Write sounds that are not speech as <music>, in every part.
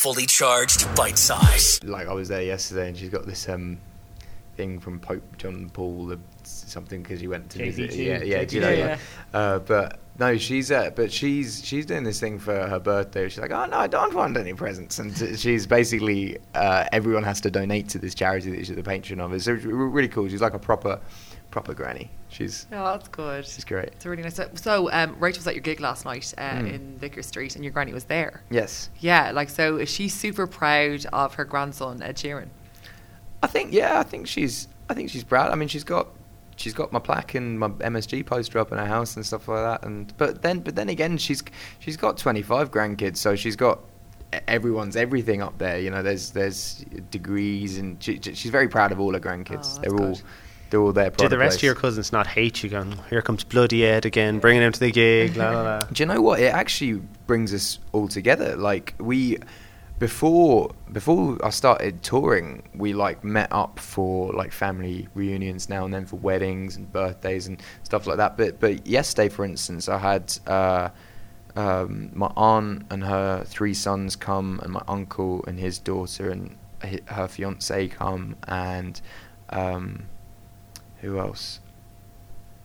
Fully charged, bite size. Like I was there yesterday, and she's got this um thing from Pope John Paul, the something because he went to visit. KP2, Yeah, yeah, do you know, KP2. yeah. Uh, but no, she's uh, but she's she's doing this thing for her birthday. She's like, oh no, I don't want any presents, and t- she's basically uh, everyone has to donate to this charity that she's the patron of. It's really cool. She's like a proper proper granny. She's Oh, that's good. she's great. It's a really nice. So, so um, Rachel was at your gig last night uh, Mm. in Vicar Street, and your granny was there. Yes. Yeah, like so. Is she super proud of her grandson Ed Sheeran? I think yeah, I think she's I think she's proud. I mean, she's got she's got my plaque and my MSG poster up in her house and stuff like that. And but then but then again, she's she's got 25 grandkids, so she's got e- everyone's everything up there. You know, there's there's degrees and she, she's very proud of all her grandkids. Oh, they're all they're all there. Do the of rest of your cousins not hate you? Going, here comes bloody Ed again, bringing him to the gig. la, la, la. <laughs> Do you know what? It actually brings us all together. Like we, before before I started touring, we like met up for like family reunions now and then for weddings and birthdays and stuff like that. But but yesterday, for instance, I had. Uh, um, my aunt and her three sons come, and my uncle and his daughter and her fiance come, and um, who else?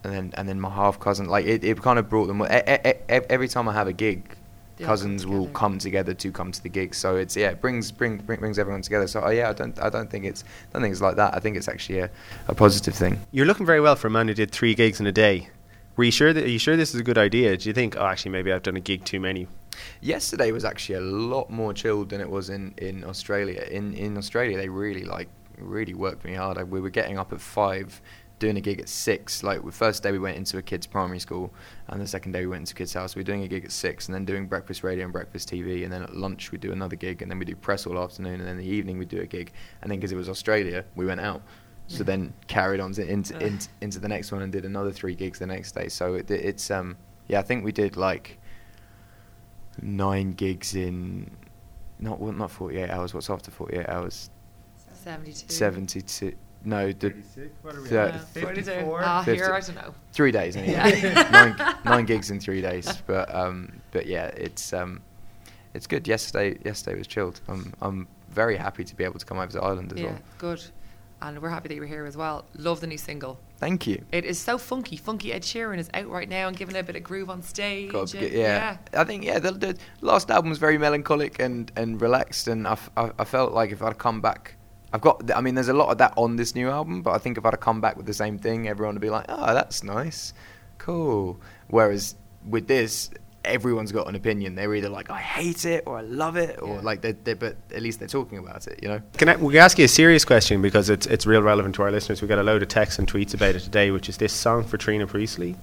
and then and then my half cousin. Like it, it kind of brought them. every time I have a gig, They all come cousins will come together to come to the gig. So it's yeah, it brings bring, bring brings everyone together. So uh, yeah, I don't I don't think it's I don't think it's like that. I think it's actually a, a positive thing. You're looking very well for a man who did three gigs in a day. Were you sure that? Are you sure this is a good idea? Do you think? Oh, actually, maybe I've done a gig too many. Yesterday was actually a lot more chilled than it was in, in Australia. In in Australia, they really like really worked me hard. Like, we were getting up at five, doing a gig at six. Like the first day we went into a kids' primary school, and the second day we went into a kids' house. We were doing a gig at six, and then doing breakfast radio and breakfast TV, and then at lunch we do another gig, and then we do press all afternoon, and then in the evening we do a gig, and then because it was Australia, we went out. So then carried on to, into, into into the next one and did another three gigs the next day. So it, it's um yeah I think we did like nine gigs in not well, not 48 hours what's after 48 hours Seventy-two. 72 no the What are we thir- Yeah, 42. Ah, Fifty. here I don't know. three days anyway Yeah. <laughs> nine, nine gigs in three days <laughs> but um but yeah it's um it's good yesterday yesterday was chilled i'm i'm very happy to be able to come over to ireland as yeah, well good. And we're happy that you were here as well. Love the new single. thank you It is so funky. Funky Ed Sheeran is out right now and giving it a bit of groove on stage. Got to and- get- yeah. I think yeah, the, the last album was very melancholic and, and relaxed, and I, f- I- I felt like if I'd come back, I've got. I mean, there's a lot of that on this new album, but I think if I'd have come back with the same thing, everyone would be like, "Oh, that's nice, cool." Whereas with this, everyone's got an opinion. They're either like, "I hate it" or "I love it," or Yeah. like they, but at least they're talking about it, you know. Can I, we ask you a serious question because it's it's real relevant to our listeners. We got a load of texts and tweets about it today, which is this song for Trina Priestley.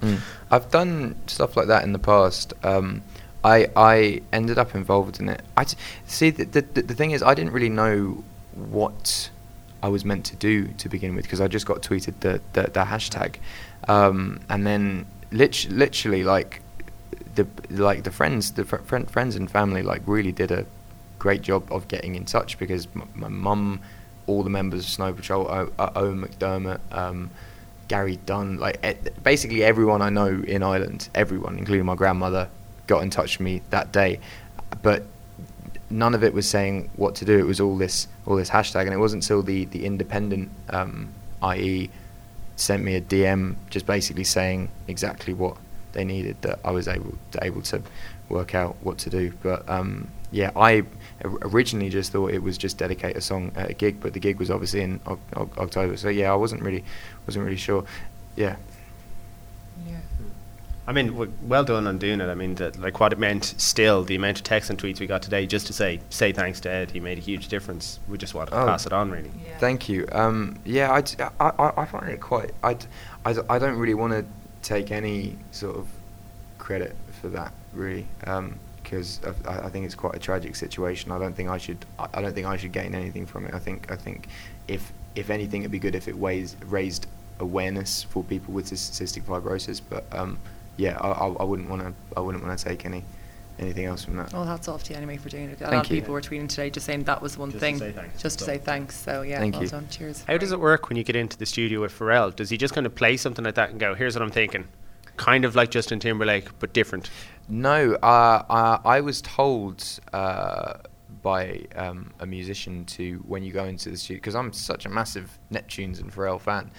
I've done stuff like that in the past. Um, I I ended up involved in it. I t- see the, the the thing is I didn't really know what I was meant to do to begin with because I just got tweeted the the, the hashtag, um, and then lit- literally like the like the friends the fr- friend, friends and family like really did a great job of getting in touch because m- my mum, all the members of Snow Patrol, O- O- Owen McDermott. Um, Gary Dunn, like basically everyone I know in Ireland, everyone, including my grandmother, got in touch with me that day. But none of it was saying what to do. It was all this, all this hashtag, and it wasn't until the the independent, um, IE, sent me a DM just basically saying exactly what they needed that I was able to, able to work out what to do. But um, yeah, I originally just thought it was just dedicate a song at a gig, but the gig was obviously in o- o- October. So yeah, I wasn't really wasn't really sure. Yeah. Yeah. I mean, w- well done on doing it. I mean, that like what it meant. Still, the amount of texts and tweets we got today, just to say say thanks to Ed, he made a huge difference. We just wanted to Oh. pass it on, really. Yeah. Thank you. Um, yeah, I find it quite. I I don't really want to take any sort of credit for that, really, because I, I think it's quite a tragic situation. I don't think I should. I, I don't think I should gain anything from it. I think. I think if if anything, it'd be good if it weighs, raised awareness for people with cystic fibrosis. But um, yeah, I, I, I wouldn't want to. I wouldn't want to take any anything else from that. Well, hats off to you anyway for doing it. A lot Thank of people were tweeting today just saying that was one Just to thing. say thanks. Just to So- say thanks. So yeah, Thank well you. done. Cheers. How does it work when you get into the studio with Pharrell? Does he just kind of play something like that and go, "Here's what I'm thinking," kind of like Justin Timberlake, but different? No, uh, uh, I was told uh, by um, a musician to when you go into the studio because I'm such a massive Neptunes and Pharrell fan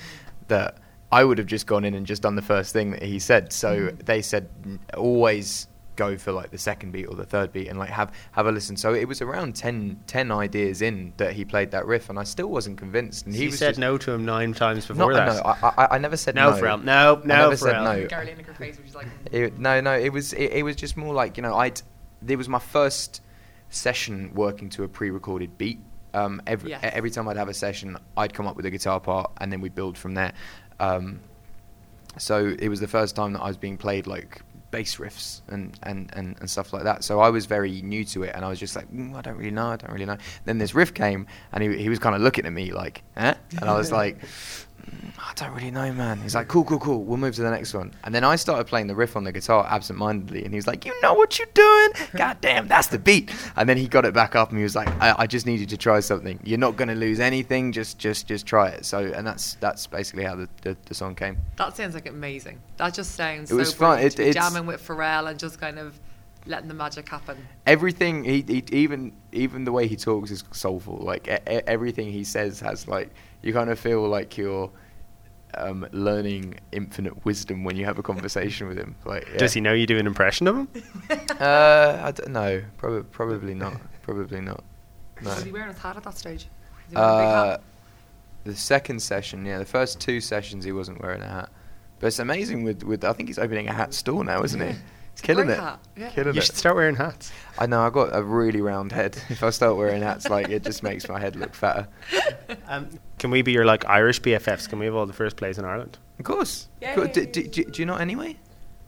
that I would have just gone in and just done the first thing that he said. So they said always go for like the second beat or the third beat and like have have a listen. So it was around 10, 10 ideas in that he played that riff and I still wasn't convinced. And he he was said just, no to him nine times No, before that. no, I, I, I never said no, no. Pharrell. No, I no, never said Pharrell. no. Gary Lineker face, which is like, It, no, no, it was it, it was just more like you know I'd it was my first session working to a pre-recorded beat. Um, every Yes. every time I'd have a session, I'd come up with a guitar part and then we would build from there. Um, so it was the first time that I was being played like bass riffs and, and, and, and stuff like that. So I was very new to it and I was just like, mm, I don't really know, I don't really know. Then this riff came and he, he was kind of looking at me like, eh? And I was <laughs> like, "Mm, I don't really know, man. He's like, cool, cool, cool. We'll move to the next one. And then I started playing the riff on the guitar absentmindedly, and he was like, you know what you're doing? <laughs> God damn, that's the beat. And then he got it back up, and he was like, I, I just need you to try something. You're not going to lose anything. Just, just, just try it. So, and that's that's basically how the, the, the song came. that sounds like amazing. That just sounds It was so fun. It- it's- jamming with Pharrell and just kind of letting the magic happen. Everything he, he even even the way he talks is soulful. Like e- everything he says has like you kind of feel like you're. Um, learning infinite wisdom when you have a conversation with him. Like, yeah. Does he know you do an impression of him? <laughs> Uh, I don't know. Probably, probably not. Probably not. No. Was he wearing his hat at that stage? Was he wearing a big Uh, hat? the second session, yeah, the first two sessions he wasn't wearing a hat. But it's amazing with, with I think he's opening a hat store now, isn't he? <laughs> He's killing it. hat, yeah. Killing You it. should start wearing hats. I know. I've got a really round head. If I start wearing hats, like it just makes my head look fatter. <laughs> Um, can we be your like Irish BFFs? Can we have all the first plays in Ireland? Of course. Yeah, Do, do, do, do you not anyway?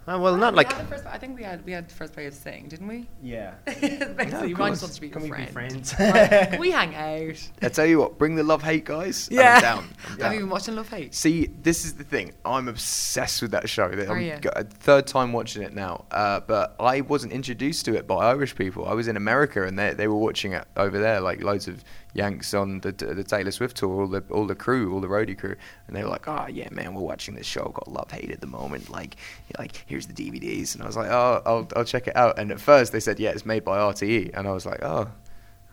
Uh, well, not we like. had the first, I think we had we had the first player of saying, didn't we? Yeah. <laughs> Basically, you of might course. just to be Can your we be friend. friends? Right, Can <laughs> we hang out? I tell you what, bring the love hate guys. Yeah. I'm down. I'm Have you been watching Love Hate? See, this is the thing. I'm obsessed with that show. Are I'm you? go- third time watching it now. Uh, but I wasn't introduced to it by Irish people. I was in America and they they were watching it over there, like loads of Yanks on the the Taylor Swift tour, all the all the crew, all the roadie crew, and they were like, "Oh yeah, man, we're watching this show called Love Hate at the moment. Like, like here's the DVDs." And I was like, "Oh, I'll I'll check it out." And at first they said, "Yeah, it's made by RTE," and I was like, "Oh,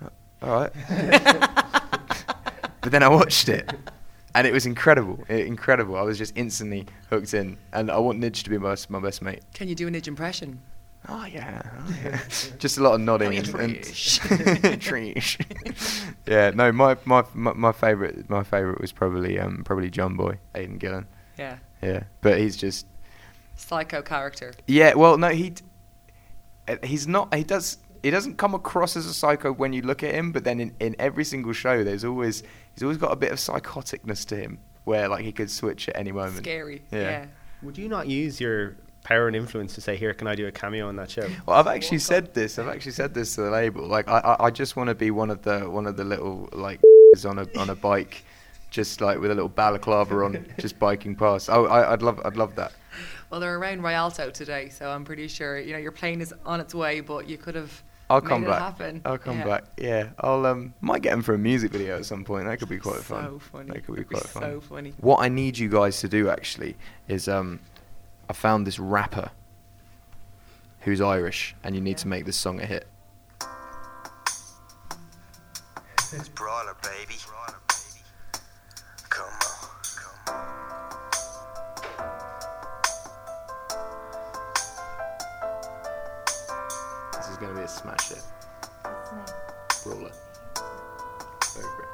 uh, all right." <laughs> but then I watched it, and it was incredible. i- incredible. I was just instantly hooked in, and I want Nidge to be my my best mate. Can you do a Nidge impression? Oh yeah, oh, yeah. <laughs> just a lot of nodding yeah, and, and Trish. <laughs> Trish. <laughs> yeah, no, my, my my my favorite my favorite was probably um probably John Boy, Aidan Gillen. Yeah. Yeah, but he's just Psycho character. yeah. Well, no, he uh, he's not. He does. He doesn't come across as a psycho when you look at him, but then in, in every single show, there's always he's always got a bit of psychoticness to him, where like he could switch at any moment. Scary. Yeah. Yeah. Would you not use your power and influence to say, "Here, can I do a cameo on that show"? Well, I've actually said this. I've actually said this to the label. Like, I, I, I just want to be one of the one of the little like <laughs> on a on a bike, just like with a little balaclava on, <laughs> just biking past. Oh, I, I'd love, I'd love that. Well, they're around Rialto today, so I'm pretty sure you know your plane is on its way, but you could have. I'll come back. Happen. I'll come Yeah. back. Yeah, I'll um might get him for a music video at some point. That could be quite so fun. funny. That could be That'd be quite fun. so funny. What I need you guys to do actually is um, I found this rapper who's Irish, and you need to make this song a hit. It's brawler, baby. Come on, come on. This is gonna be a smash hit. Brawler. Very great.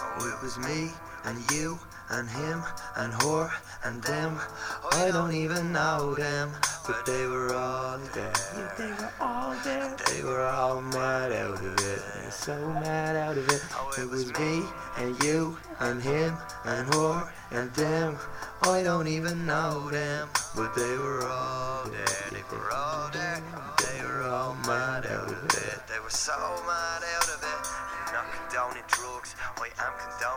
Oh, it was me and you and him and her and them. I don't even know them, but they were all there. They were all there. They were all mad out of it. They were so mad out of it. Oh, It was me and you and him and her and them. I don't even know them, but they were all there. They were all there. They were all mad out of it. They were so mad out of it. I'm not condoning drugs. I am condoning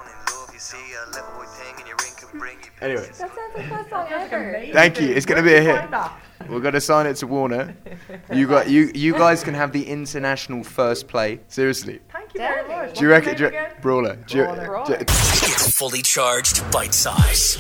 Anyway, That sounds like the best song ever. thank you. It's gonna be a hit. We're gonna sign it to Warner. You got you. You guys can have the international first play. Seriously. Thank you very much. Do you reckon? Do you, Brawler. Do you, Brawler. do you- It's fully charged bite size.